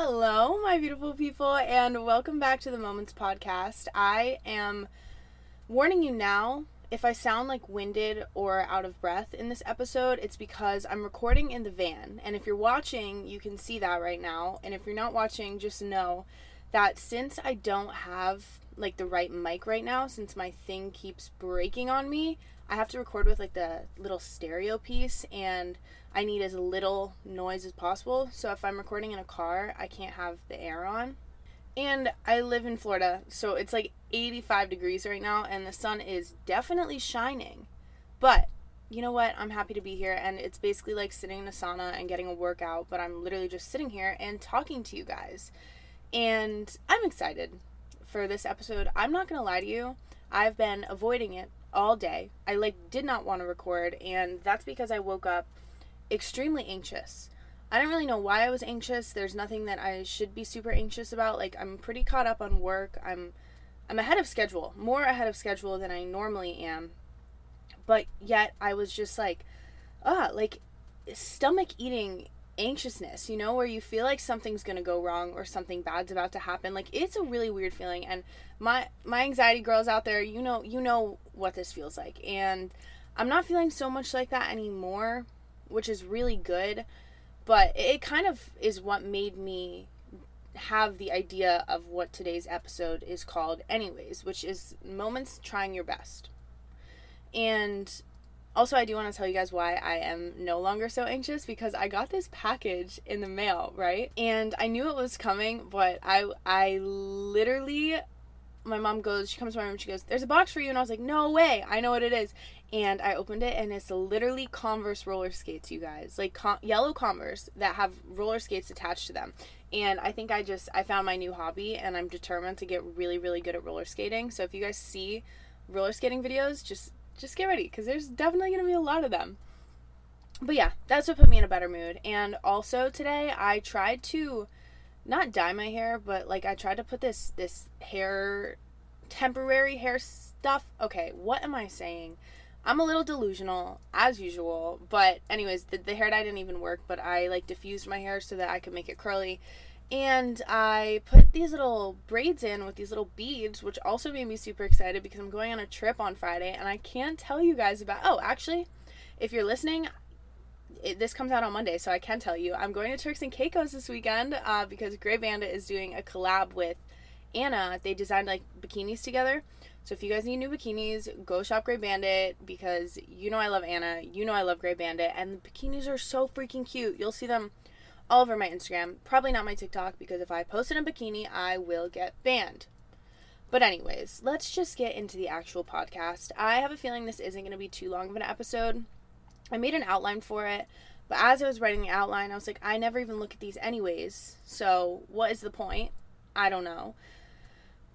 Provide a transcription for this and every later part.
Hello, my beautiful people, and welcome back to the Moments Podcast. I am warning you now if I sound like winded or out of breath in this episode, it's because I'm recording in the van. And if you're watching, you can see that right now. And if you're not watching, just know that since I don't have like the right mic right now, since my thing keeps breaking on me, I have to record with like the little stereo piece and I need as little noise as possible. So if I'm recording in a car, I can't have the air on. And I live in Florida, so it's like 85 degrees right now, and the sun is definitely shining. But you know what? I'm happy to be here, and it's basically like sitting in a sauna and getting a workout, but I'm literally just sitting here and talking to you guys. And I'm excited for this episode. I'm not gonna lie to you, I've been avoiding it all day. I like did not want to record, and that's because I woke up extremely anxious. I don't really know why I was anxious. There's nothing that I should be super anxious about. Like I'm pretty caught up on work. I'm I'm ahead of schedule, more ahead of schedule than I normally am. But yet I was just like, ah, like stomach eating anxiousness, you know, where you feel like something's going to go wrong or something bad's about to happen. Like it's a really weird feeling and my my anxiety girls out there, you know, you know what this feels like. And I'm not feeling so much like that anymore, which is really good but it kind of is what made me have the idea of what today's episode is called, anyways, which is moments trying your best. And also, I do want to tell you guys why I am no longer so anxious because I got this package in the mail, right? And I knew it was coming, but I I literally my mom goes, she comes to my room, she goes, There's a box for you. And I was like, No way, I know what it is and I opened it and it's literally Converse roller skates, you guys. Like con- yellow Converse that have roller skates attached to them. And I think I just I found my new hobby and I'm determined to get really really good at roller skating. So if you guys see roller skating videos, just just get ready cuz there's definitely going to be a lot of them. But yeah, that's what put me in a better mood. And also today I tried to not dye my hair, but like I tried to put this this hair temporary hair stuff. Okay, what am I saying? I'm a little delusional as usual, but anyways, the, the hair dye didn't even work, but I like diffused my hair so that I could make it curly. And I put these little braids in with these little beads, which also made me super excited because I'm going on a trip on Friday and I can't tell you guys about. Oh, actually, if you're listening, it, this comes out on Monday, so I can tell you. I'm going to Turks and Caicos this weekend uh, because Grey Bandit is doing a collab with Anna. They designed like bikinis together. So if you guys need new bikinis, go shop Grey Bandit because you know I love Anna, you know I love Grey Bandit, and the bikinis are so freaking cute. You'll see them all over my Instagram. Probably not my TikTok because if I post in a bikini, I will get banned. But, anyways, let's just get into the actual podcast. I have a feeling this isn't going to be too long of an episode. I made an outline for it, but as I was writing the outline, I was like, I never even look at these anyways. So, what is the point? I don't know.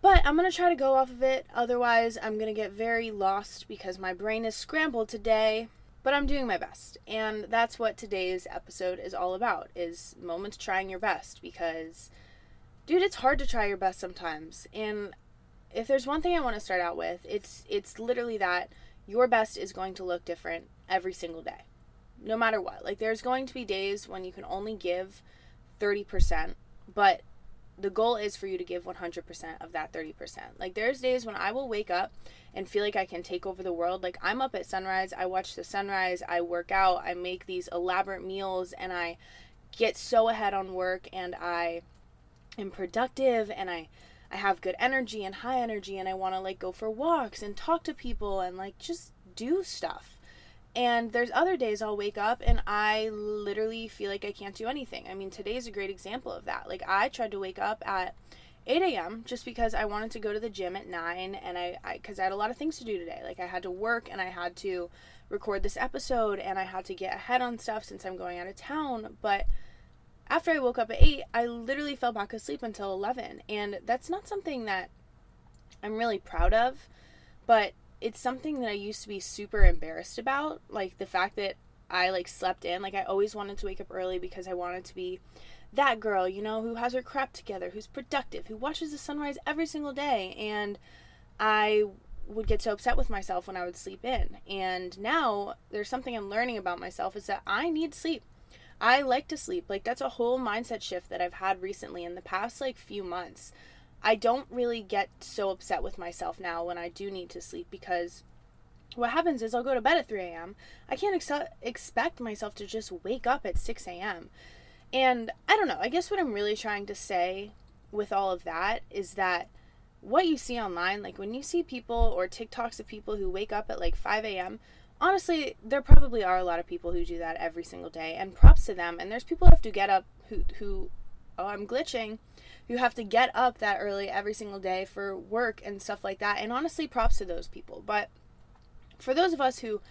But I'm going to try to go off of it. Otherwise, I'm going to get very lost because my brain is scrambled today. But I'm doing my best. And that's what today's episode is all about is moments trying your best because dude, it's hard to try your best sometimes. And if there's one thing I want to start out with, it's it's literally that your best is going to look different every single day. No matter what. Like there's going to be days when you can only give 30%, but the goal is for you to give 100% of that 30%. Like there's days when I will wake up and feel like I can take over the world. Like I'm up at sunrise, I watch the sunrise, I work out, I make these elaborate meals and I get so ahead on work and I am productive and I I have good energy and high energy and I want to like go for walks and talk to people and like just do stuff. And there's other days I'll wake up and I literally feel like I can't do anything. I mean, today's a great example of that. Like, I tried to wake up at 8 a.m. just because I wanted to go to the gym at 9 and I, because I, I had a lot of things to do today. Like, I had to work and I had to record this episode and I had to get ahead on stuff since I'm going out of town. But after I woke up at 8, I literally fell back asleep until 11. And that's not something that I'm really proud of. But it's something that I used to be super embarrassed about, like the fact that I like slept in. Like I always wanted to wake up early because I wanted to be that girl, you know, who has her crap together, who's productive, who watches the sunrise every single day and I would get so upset with myself when I would sleep in. And now there's something I'm learning about myself is that I need sleep. I like to sleep. Like that's a whole mindset shift that I've had recently in the past like few months. I don't really get so upset with myself now when I do need to sleep because what happens is I'll go to bed at 3 a.m. I can't ex- expect myself to just wake up at 6 a.m. And I don't know, I guess what I'm really trying to say with all of that is that what you see online, like when you see people or TikToks of people who wake up at like 5 a.m., honestly, there probably are a lot of people who do that every single day, and props to them. And there's people who have to get up who, who oh, I'm glitching, who have to get up that early every single day for work and stuff like that. And honestly, props to those people. But for those of us who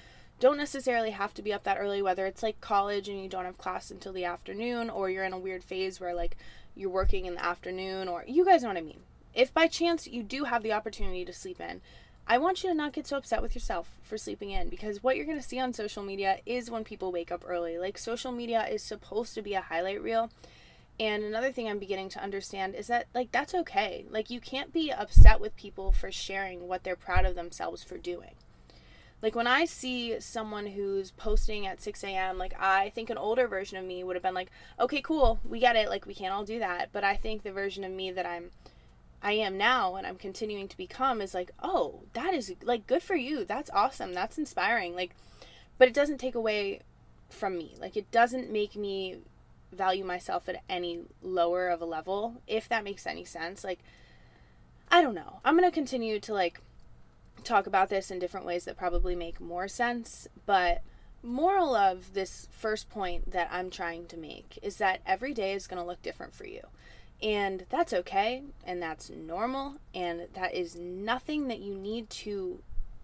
don't necessarily have to be up that early, whether it's like college and you don't have class until the afternoon, or you're in a weird phase where like you're working in the afternoon, or you guys know what I mean. If by chance you do have the opportunity to sleep in, I want you to not get so upset with yourself for sleeping in because what you're going to see on social media is when people wake up early. Like, social media is supposed to be a highlight reel. And another thing I'm beginning to understand is that, like, that's okay. Like, you can't be upset with people for sharing what they're proud of themselves for doing. Like when I see someone who's posting at 6 a.m., like I think an older version of me would have been like, okay, cool, we get it, like we can't all do that. But I think the version of me that I'm I am now and I'm continuing to become is like, oh, that is like good for you. That's awesome. That's inspiring. Like, but it doesn't take away from me. Like, it doesn't make me value myself at any lower of a level, if that makes any sense. Like, I don't know. I'm going to continue to like talk about this in different ways that probably make more sense, but moral of this first point that I'm trying to make is that every day is going to look different for you. And that's okay, and that's normal, and that is nothing that you need to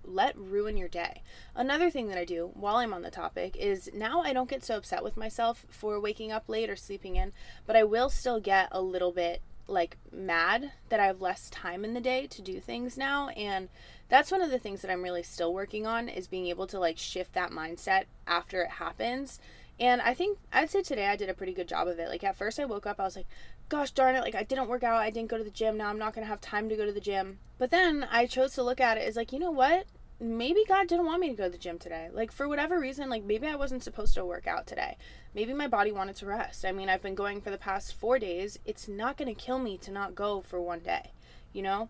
let ruin your day. Another thing that I do while I'm on the topic is now I don't get so upset with myself for waking up late or sleeping in, but I will still get a little bit like mad that I have less time in the day to do things now and that's one of the things that I'm really still working on is being able to like shift that mindset after it happens. And I think I'd say today I did a pretty good job of it. Like at first I woke up, I was like, gosh darn it, like I didn't work out, I didn't go to the gym, now I'm not gonna have time to go to the gym. But then I chose to look at it as like, you know what? Maybe God didn't want me to go to the gym today. Like for whatever reason, like maybe I wasn't supposed to work out today. Maybe my body wanted to rest. I mean, I've been going for the past 4 days. It's not going to kill me to not go for one day, you know?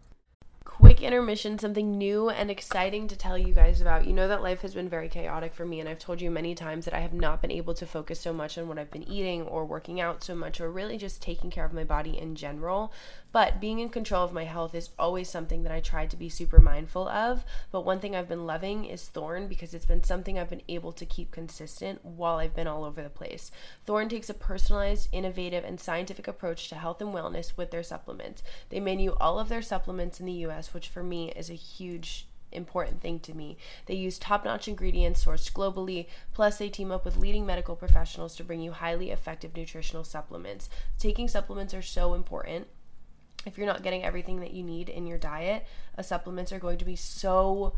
Quick intermission, something new and exciting to tell you guys about. You know that life has been very chaotic for me, and I've told you many times that I have not been able to focus so much on what I've been eating or working out so much or really just taking care of my body in general. But being in control of my health is always something that I try to be super mindful of. But one thing I've been loving is Thorne because it's been something I've been able to keep consistent while I've been all over the place. Thorne takes a personalized, innovative, and scientific approach to health and wellness with their supplements. They menu all of their supplements in the US, which for me is a huge important thing to me. They use top notch ingredients sourced globally, plus, they team up with leading medical professionals to bring you highly effective nutritional supplements. Taking supplements are so important if you're not getting everything that you need in your diet, uh, supplements are going to be so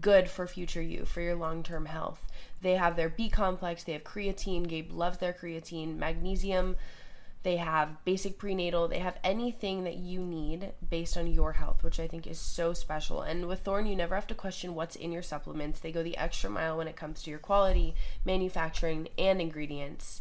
good for future you, for your long term health. They have their B complex, they have creatine. Gabe loves their creatine, magnesium. They have basic prenatal. They have anything that you need based on your health, which I think is so special. And with Thorne, you never have to question what's in your supplements. They go the extra mile when it comes to your quality, manufacturing, and ingredients.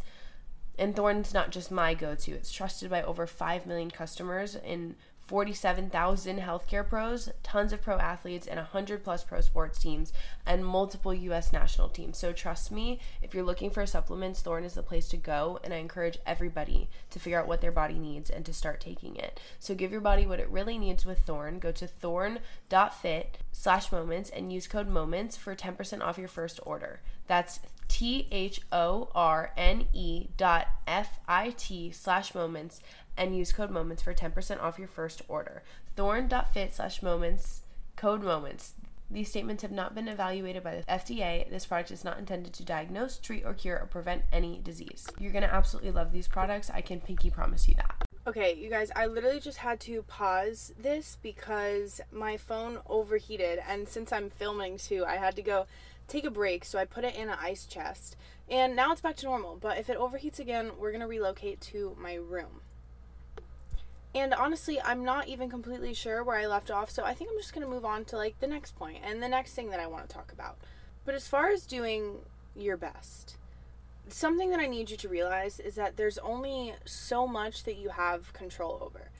And Thorne's not just my go to, it's trusted by over 5 million customers in 47,000 healthcare pros, tons of pro athletes, and 100 plus pro sports teams, and multiple US national teams. So, trust me, if you're looking for supplements, Thorne is the place to go. And I encourage everybody to figure out what their body needs and to start taking it. So, give your body what it really needs with Thorne. Go to thorne.fit slash moments and use code moments for 10% off your first order. That's T H O R N E dot F I T slash moments and use code moments for 10% off your first order. Thorne.fit slash moments, code moments. These statements have not been evaluated by the FDA. This product is not intended to diagnose, treat, or cure, or prevent any disease. You're gonna absolutely love these products. I can pinky promise you that. Okay, you guys, I literally just had to pause this because my phone overheated, and since I'm filming too, I had to go take a break, so I put it in an ice chest. And now it's back to normal, but if it overheats again, we're gonna relocate to my room. And honestly, I'm not even completely sure where I left off, so I think I'm just gonna move on to like the next point and the next thing that I wanna talk about. But as far as doing your best, something that I need you to realize is that there's only so much that you have control over.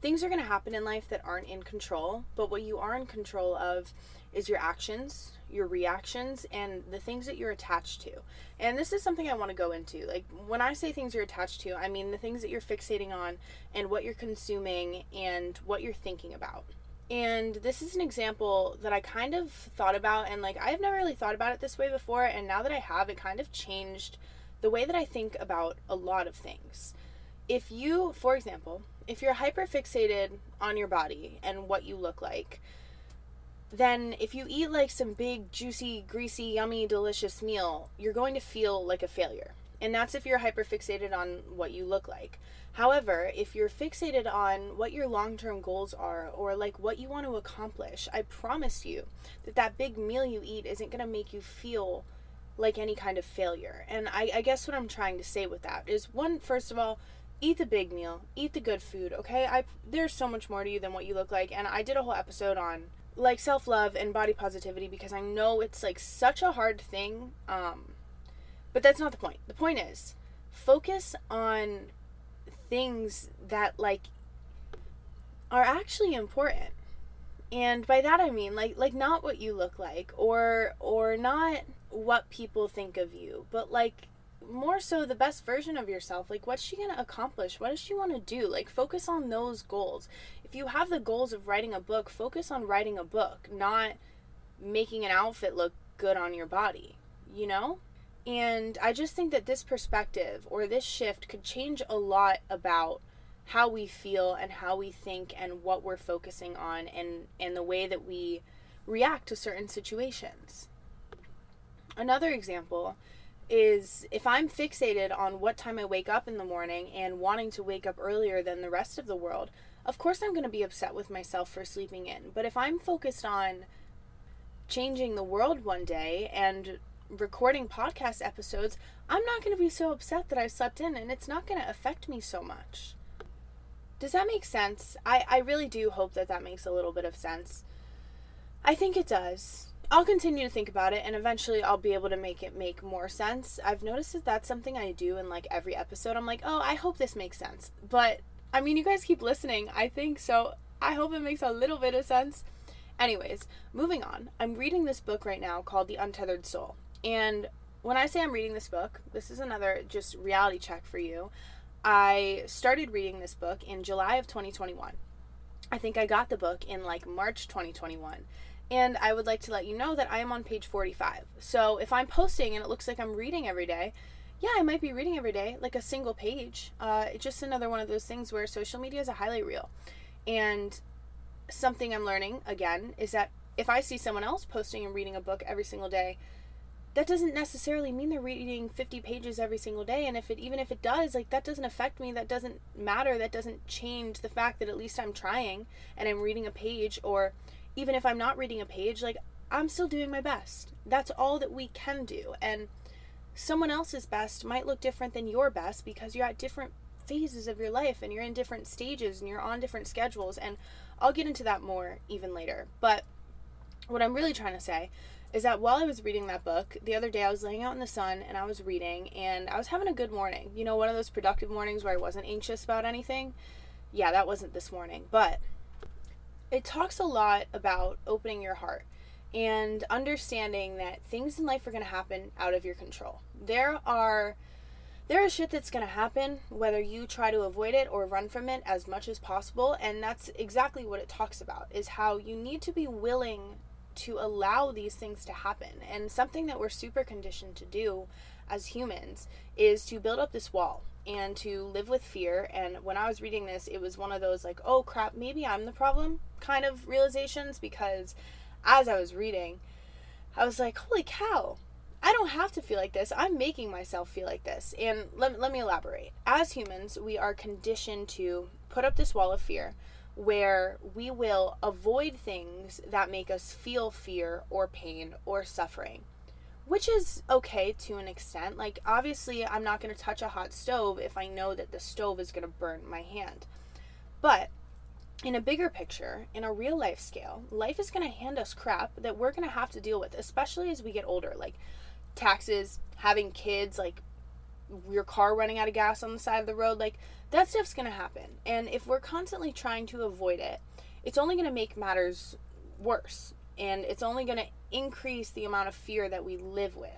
Things are to happen in life that aren't in control, but what you are in control of is your actions, your reactions, and the things that you're attached to. And this is something I want to go into. Like, when I say things you're attached to, I mean the things that you're fixating on and what you're consuming and what you're thinking about. And this is an example that I kind of thought about, and like, I've never really thought about it this way before, and now that I have, it kind of changed the way that I think about a lot of things. If you, for example, if you're hyper fixated on your body and what you look like, then if you eat like some big, juicy, greasy, yummy, delicious meal, you're going to feel like a failure. And that's if you're hyper fixated on what you look like. However, if you're fixated on what your long term goals are or like what you want to accomplish, I promise you that that big meal you eat isn't going to make you feel like any kind of failure. And I, I guess what I'm trying to say with that is one, first of all, eat the big meal, eat the good food, okay? I there's so much more to you than what you look like, and I did a whole episode on like self love and body positivity because I know it's like such a hard thing. Um, but that's not the point. The point is focus on things that like are actually important. And by that I mean like like not what you look like or or not what people think of you, but like more so the best version of yourself. Like, what's she gonna accomplish? What does she want to do? Like, focus on those goals. If you have the goals of writing a book, focus on writing a book, not making an outfit look good on your body, you know? And I just think that this perspective or this shift could change a lot about how we feel and how we think and what we're focusing on and, and the way that we react to certain situations. Another example is if I'm fixated on what time I wake up in the morning and wanting to wake up earlier than the rest of the world, of course I'm going to be upset with myself for sleeping in. But if I'm focused on changing the world one day and recording podcast episodes, I'm not going to be so upset that I slept in and it's not going to affect me so much. Does that make sense? I, I really do hope that that makes a little bit of sense. I think it does. I'll continue to think about it and eventually I'll be able to make it make more sense. I've noticed that that's something I do in like every episode. I'm like, oh, I hope this makes sense. But I mean, you guys keep listening, I think, so I hope it makes a little bit of sense. Anyways, moving on. I'm reading this book right now called The Untethered Soul. And when I say I'm reading this book, this is another just reality check for you. I started reading this book in July of 2021. I think I got the book in like March 2021 and I would like to let you know that I am on page 45. So if I'm posting and it looks like I'm reading every day, yeah, I might be reading every day, like a single page. Uh, it's just another one of those things where social media is a highlight reel. And something I'm learning, again, is that if I see someone else posting and reading a book every single day, that doesn't necessarily mean they're reading 50 pages every single day and if it even if it does like that doesn't affect me that doesn't matter that doesn't change the fact that at least I'm trying and I'm reading a page or even if I'm not reading a page, like I'm still doing my best. That's all that we can do. And someone else's best might look different than your best because you're at different phases of your life and you're in different stages and you're on different schedules. And I'll get into that more even later. But what I'm really trying to say is that while I was reading that book, the other day I was laying out in the sun and I was reading and I was having a good morning. You know, one of those productive mornings where I wasn't anxious about anything. Yeah, that wasn't this morning. But it talks a lot about opening your heart and understanding that things in life are going to happen out of your control. There are there is shit that's going to happen whether you try to avoid it or run from it as much as possible and that's exactly what it talks about is how you need to be willing to allow these things to happen. And something that we're super conditioned to do as humans is to build up this wall and to live with fear. And when I was reading this, it was one of those like, oh crap, maybe I'm the problem kind of realizations because as I was reading, I was like, holy cow, I don't have to feel like this. I'm making myself feel like this. And let, let me elaborate. As humans, we are conditioned to put up this wall of fear where we will avoid things that make us feel fear or pain or suffering which is okay to an extent. Like, obviously, I'm not going to touch a hot stove if I know that the stove is going to burn my hand. But in a bigger picture, in a real life scale, life is going to hand us crap that we're going to have to deal with, especially as we get older. Like, taxes, having kids, like, your car running out of gas on the side of the road. Like, that stuff's going to happen. And if we're constantly trying to avoid it, it's only going to make matters worse. And it's only going to increase the amount of fear that we live with,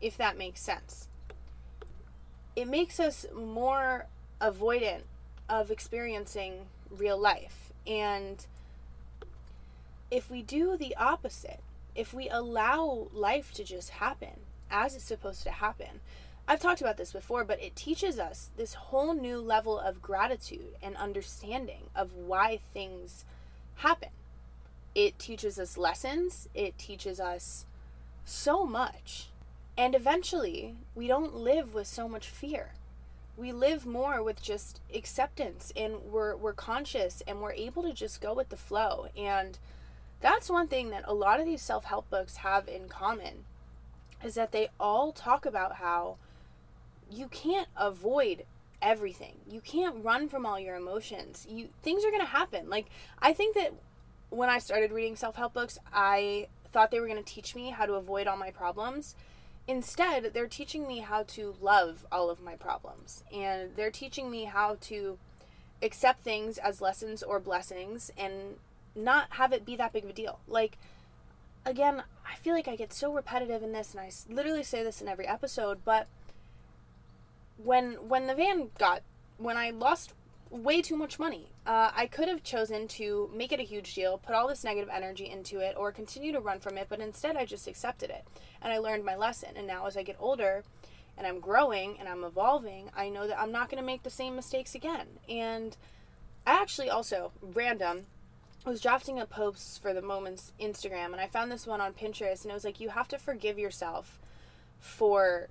if that makes sense. It makes us more avoidant of experiencing real life. And if we do the opposite, if we allow life to just happen as it's supposed to happen, I've talked about this before, but it teaches us this whole new level of gratitude and understanding of why things happen. It teaches us lessons, it teaches us so much. And eventually, we don't live with so much fear. We live more with just acceptance and we're we're conscious and we're able to just go with the flow. And that's one thing that a lot of these self-help books have in common is that they all talk about how you can't avoid everything. You can't run from all your emotions. You things are going to happen. Like I think that when I started reading self-help books, I thought they were going to teach me how to avoid all my problems. Instead, they're teaching me how to love all of my problems. And they're teaching me how to accept things as lessons or blessings and not have it be that big of a deal. Like again, I feel like I get so repetitive in this and I literally say this in every episode, but when when the van got when I lost way too much money. Uh, I could have chosen to make it a huge deal, put all this negative energy into it, or continue to run from it, but instead I just accepted it. And I learned my lesson. And now, as I get older and I'm growing and I'm evolving, I know that I'm not going to make the same mistakes again. And I actually also, random, was drafting up posts for the Moments Instagram, and I found this one on Pinterest, and it was like, you have to forgive yourself for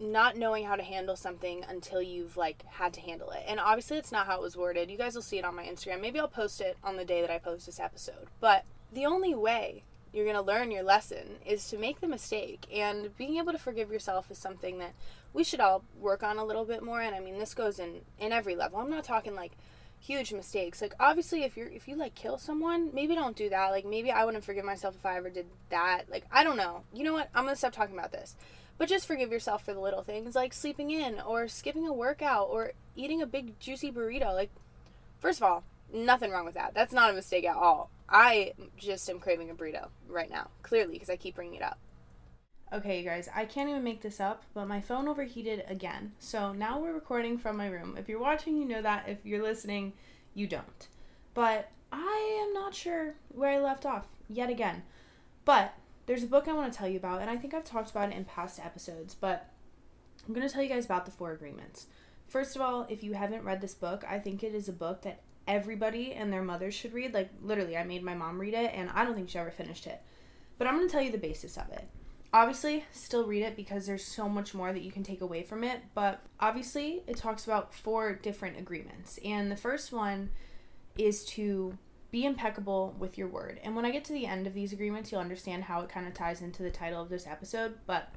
not knowing how to handle something until you've like had to handle it. And obviously it's not how it was worded. You guys will see it on my Instagram. Maybe I'll post it on the day that I post this episode. But the only way you're going to learn your lesson is to make the mistake and being able to forgive yourself is something that we should all work on a little bit more and I mean this goes in in every level. I'm not talking like huge mistakes. Like obviously if you're if you like kill someone, maybe don't do that. Like maybe I wouldn't forgive myself if I ever did that. Like I don't know. You know what? I'm going to stop talking about this. But just forgive yourself for the little things like sleeping in or skipping a workout or eating a big juicy burrito. Like, first of all, nothing wrong with that. That's not a mistake at all. I just am craving a burrito right now, clearly, because I keep bringing it up. Okay, you guys, I can't even make this up, but my phone overheated again. So now we're recording from my room. If you're watching, you know that. If you're listening, you don't. But I am not sure where I left off yet again. But there's a book I want to tell you about, and I think I've talked about it in past episodes, but I'm going to tell you guys about the Four Agreements. First of all, if you haven't read this book, I think it is a book that everybody and their mothers should read. Like, literally, I made my mom read it, and I don't think she ever finished it. But I'm going to tell you the basis of it. Obviously, still read it because there's so much more that you can take away from it, but obviously, it talks about four different agreements. And the first one is to be impeccable with your word. And when I get to the end of these agreements, you'll understand how it kind of ties into the title of this episode. But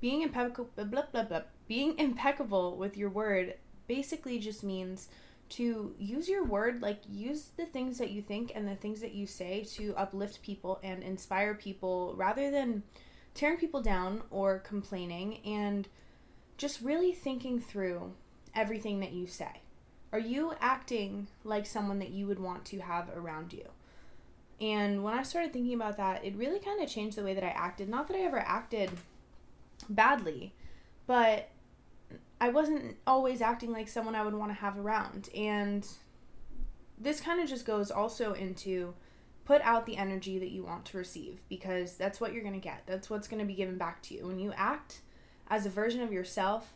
being impeccable, blah, blah, blah, being impeccable with your word basically just means to use your word, like use the things that you think and the things that you say to uplift people and inspire people rather than tearing people down or complaining and just really thinking through everything that you say. Are you acting like someone that you would want to have around you? And when I started thinking about that, it really kind of changed the way that I acted. Not that I ever acted badly, but I wasn't always acting like someone I would want to have around. And this kind of just goes also into put out the energy that you want to receive because that's what you're going to get. That's what's going to be given back to you. When you act as a version of yourself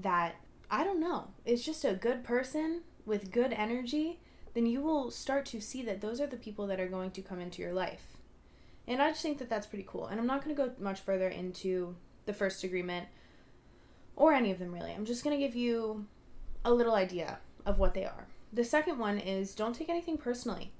that I don't know, it's just a good person with good energy, then you will start to see that those are the people that are going to come into your life. And I just think that that's pretty cool. And I'm not going to go much further into the first agreement or any of them really. I'm just going to give you a little idea of what they are. The second one is don't take anything personally.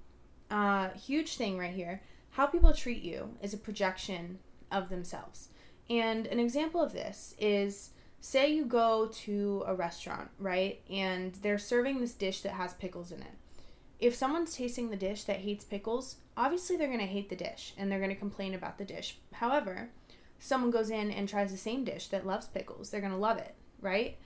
Uh, huge thing right here. How people treat you is a projection of themselves. And an example of this is say you go to a restaurant, right? And they're serving this dish that has pickles in it. If someone's tasting the dish that hates pickles, obviously they're going to hate the dish and they're going to complain about the dish. However, someone goes in and tries the same dish that loves pickles. They're going to love it, right?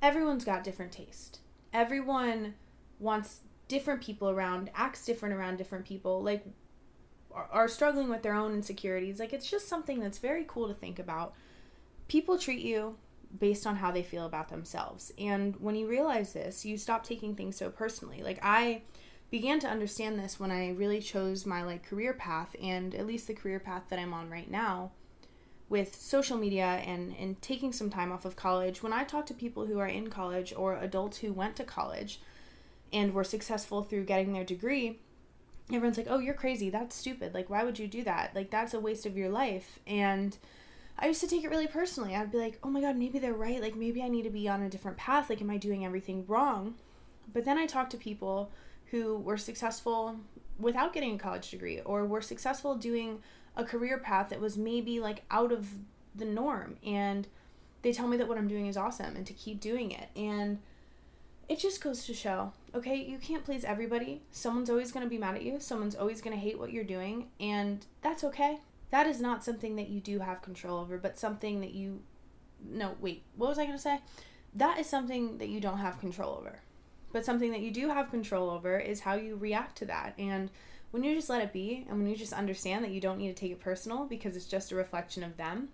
Everyone's got different taste. Everyone wants different people around, acts different around different people, like are, struggling with their own insecurities. Like it's just something that's very cool to think about. People treat you based on how they feel about themselves. And when you realize this, you stop taking things so personally. Like I began to understand this when I really chose my like career path and at least the career path that I'm on right now with social media and and taking some time off of college. When I talk to people who are in college or adults who went to college and were successful through getting their degree, everyone's like, "Oh, you're crazy. That's stupid. Like why would you do that? Like that's a waste of your life." And I used to take it really personally. I'd be like, "Oh my god, maybe they're right. Like maybe I need to be on a different path. Like am I doing everything wrong?" But then I talk to people who were successful without getting a college degree or were successful doing a career path that was maybe like out of the norm and they tell me that what I'm doing is awesome and to keep doing it and it just goes to show okay you can't please everybody someone's always going to be mad at you someone's always going to hate what you're doing and that's okay that is not something that you do have control over but something that you no wait what was i going to say that is something that you don't have control over but something that you do have control over is how you react to that. And when you just let it be and when you just understand that you don't need to take it personal because it's just a reflection of them,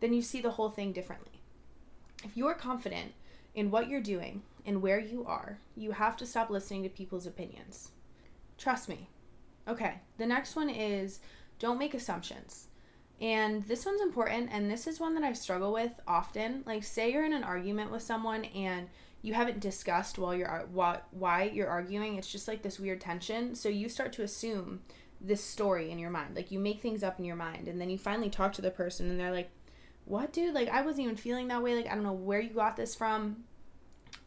then you see the whole thing differently. If you're confident in what you're doing and where you are, you have to stop listening to people's opinions. Trust me. Okay, the next one is don't make assumptions. And this one's important, and this is one that I struggle with often. Like, say you're in an argument with someone and you haven't discussed while you're why, you're arguing. It's just like this weird tension. So you start to assume this story in your mind. Like you make things up in your mind and then you finally talk to the person and they're like, "What, dude? Like I wasn't even feeling that way. Like I don't know where you got this from."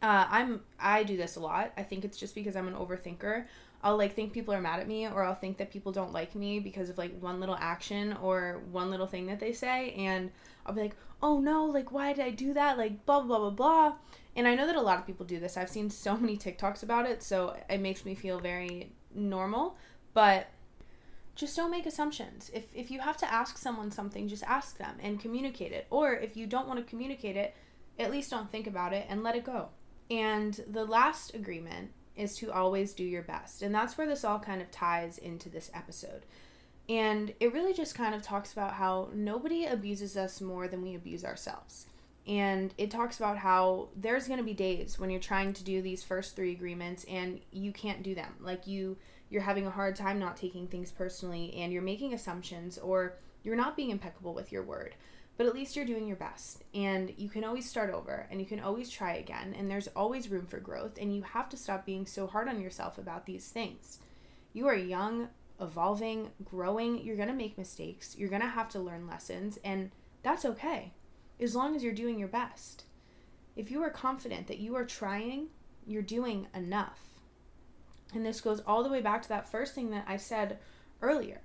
Uh, I'm I do this a lot. I think it's just because I'm an overthinker. I'll like think people are mad at me or I'll think that people don't like me because of like one little action or one little thing that they say and I'll be like, "Oh no, like why did I do that?" like blah blah blah blah. And I know that a lot of people do this. I've seen so many TikToks about it, so it makes me feel very normal, but just don't make assumptions. If if you have to ask someone something, just ask them and communicate it. Or if you don't want to communicate it, at least don't think about it and let it go. And the last agreement is to always do your best. And that's where this all kind of ties into this episode. And it really just kind of talks about how nobody abuses us more than we abuse ourselves and it talks about how there's going to be days when you're trying to do these first three agreements and you can't do them like you you're having a hard time not taking things personally and you're making assumptions or you're not being impeccable with your word but at least you're doing your best and you can always start over and you can always try again and there's always room for growth and you have to stop being so hard on yourself about these things you are young evolving growing you're going to make mistakes you're going to have to learn lessons and that's okay as long as you're doing your best. If you are confident that you are trying, you're doing enough. And this goes all the way back to that first thing that I said earlier.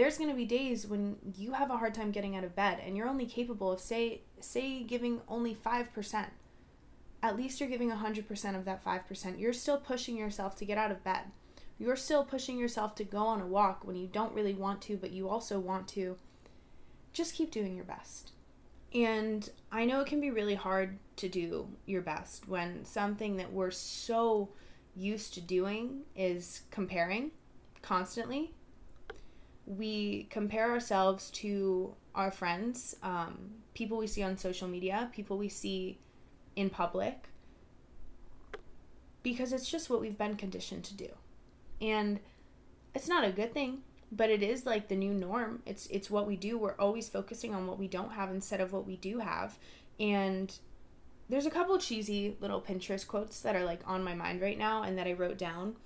There's going to be days when you have a hard time getting out of bed and you're only capable of say say giving only 5%. At least you're giving 100% of that 5%. You're still pushing yourself to get out of bed. You're still pushing yourself to go on a walk when you don't really want to, but you also want to. Just keep doing your best. And I know it can be really hard to do your best when something that we're so used to doing is comparing constantly. We compare ourselves to our friends, um, people we see on social media, people we see in public, because it's just what we've been conditioned to do. And it's not a good thing but it is like the new norm. It's it's what we do. We're always focusing on what we don't have instead of what we do have. And there's a couple cheesy little pinterest quotes that are like on my mind right now and that i wrote down.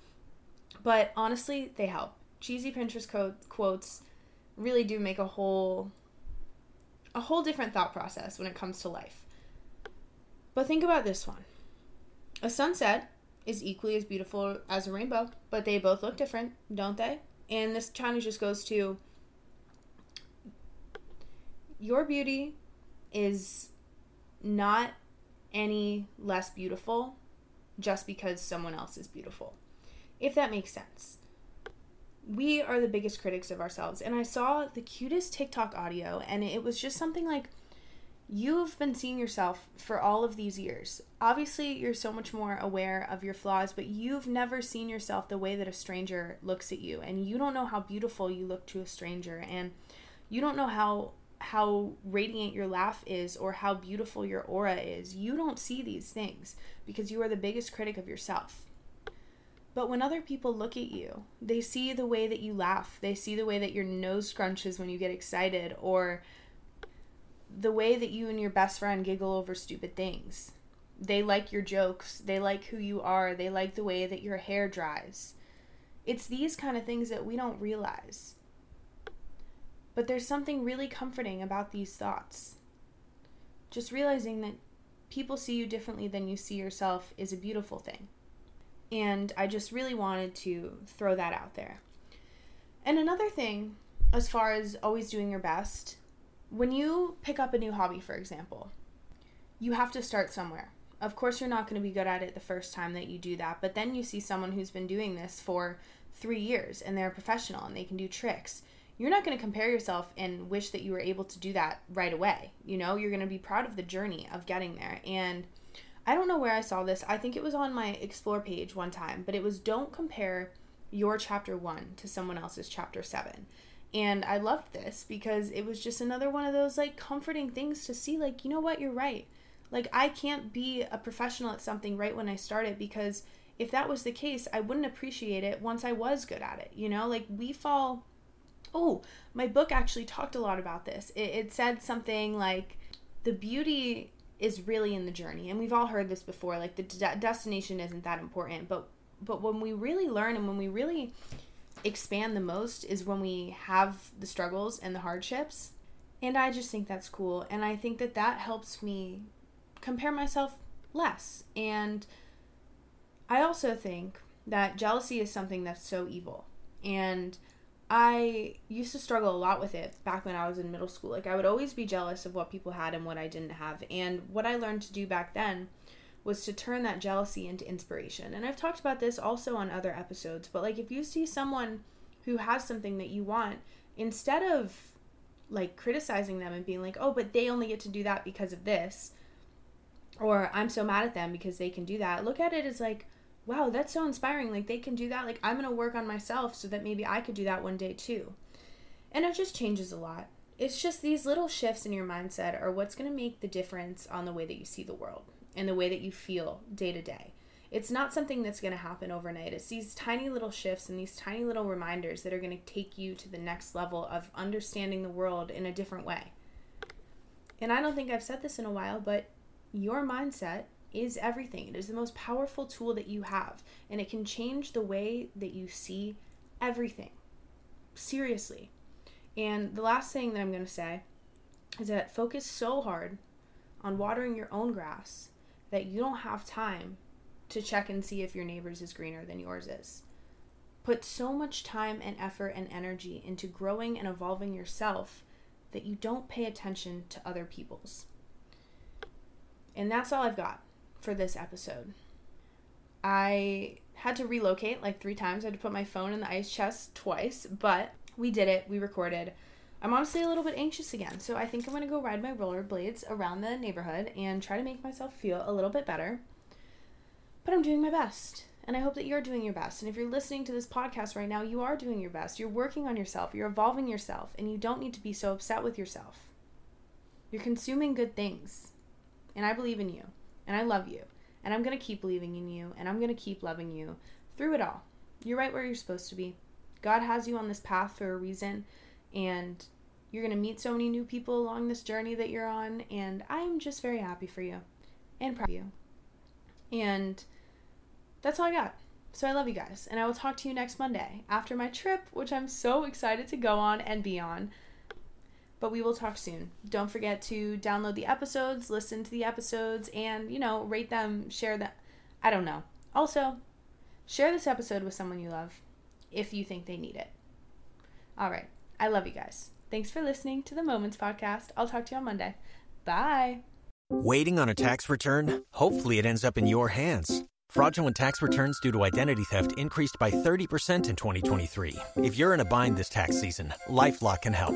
But honestly they help cheesy pinterest quote, quotes really do make a whole a whole different thought process when it comes to life but think about this one a sunset is equally as beautiful as a rainbow but they both look different don't they and this challenge just goes to your beauty is not any less beautiful just because someone else is beautiful. If that makes sense. We are the biggest critics of ourselves. And I saw the cutest TikTok audio, and it was just something like, You've been seeing yourself for all of these years. Obviously, you're so much more aware of your flaws, but you've never seen yourself the way that a stranger looks at you. And you don't know how beautiful you look to a stranger. And you don't know how how radiant your laugh is or how beautiful your aura is. You don't see these things because you are the biggest critic of yourself. But when other people look at you, they see the way that you laugh, they see the way that your nose scrunches when you get excited, or the way that you and your best friend giggle over stupid things. They like your jokes, they like who you are, they like the way that your hair dries. It's these kind of things that we don't realize. But there's something really comforting about these thoughts. Just realizing that people see you differently than you see yourself is a beautiful thing. And I just really wanted to throw that out there. And another thing, as far as always doing your best, when you pick up a new hobby, for example, you have to start somewhere. Of course, you're not going to be good at it the first time that you do that, but then you see someone who's been doing this for three years and they're a professional and they can do tricks. You're not going to compare yourself and wish that you were able to do that right away. You know, you're going to be proud of the journey of getting there. And I don't know where I saw this. I think it was on my explore page one time, but it was don't compare your chapter 1 to someone else's chapter 7. And I loved this because it was just another one of those like comforting things to see like, you know what, you're right. Like I can't be a professional at something right when I started because if that was the case, I wouldn't appreciate it once I was good at it. You know, like we fall Oh, my book actually talked a lot about this. It, it said something like the beauty is really in the journey. And we've all heard this before like the de- destination isn't that important but but when we really learn and when we really expand the most is when we have the struggles and the hardships. And i just think that's cool. And i think that that helps me compare myself less. And i also think that jealousy is something that's so evil. And I used to struggle a lot with it back when I was in middle school. Like, I would always be jealous of what people had and what I didn't have. And what I learned to do back then was to turn that jealousy into inspiration. And I've talked about this also on other episodes, but like, if you see someone who has something that you want, instead of like criticizing them and being like, oh, but they only get to do that because of this, or I'm so mad at them because they can do that, look at it as like, wow, that's so inspiring. Like they can do that. Like I'm going to work on myself so that maybe I could do that one day too. And it just changes a lot. It's just these little shifts in your mindset are what's going to make the difference on the way that you see the world and the way that you feel day to day. It's not something that's going to happen overnight. It's these tiny little shifts and these tiny little reminders that are going to take you to the next level of understanding the world in a different way. And I don't think I've said this in a while, but your mindset is everything. It is the most powerful tool that you have, and it can change the way that you see everything. Seriously. And the last thing that I'm going to say is that focus so hard on watering your own grass that you don't have time to check and see if your neighbor's is greener than yours is. Put so much time and effort and energy into growing and evolving yourself that you don't pay attention to other people's. And that's all I've got for this episode. I had to relocate like three times. I had to put my phone in the ice chest twice, but we did it. We recorded. I'm honestly a little bit anxious again, so I think I'm gonna go ride my rollerblades around the neighborhood and try to make myself feel a little bit better. But I'm doing my best, and I hope that you're doing your best. And if you're listening to this podcast right now, you are doing your best. You're working on yourself, you're evolving yourself, and you don't need to be so upset with yourself. You're consuming good things, and I believe in you. And I love you. And I'm going to keep believing in you. And I'm going to keep loving you through it all. You're right where you're supposed to be. God has you on this path for a reason. And you're going to meet so many new people along this journey that you're on. And I'm just very happy for you and proud of you. And that's all I got. So I love you guys. And I will talk to you next Monday after my trip, which I'm so excited to go on and be on. But we will talk soon. Don't forget to download the episodes, listen to the episodes, and, you know, rate them, share them. I don't know. Also, share this episode with someone you love if you think they need it. All right. I love you guys. Thanks for listening to the Moments Podcast. I'll talk to you on Monday. Bye. Waiting on a tax return? Hopefully, it ends up in your hands Fraudulent tax returns due to identity theft increased by 30% in 2023. If you're in a bind this tax season, LifeLock can help.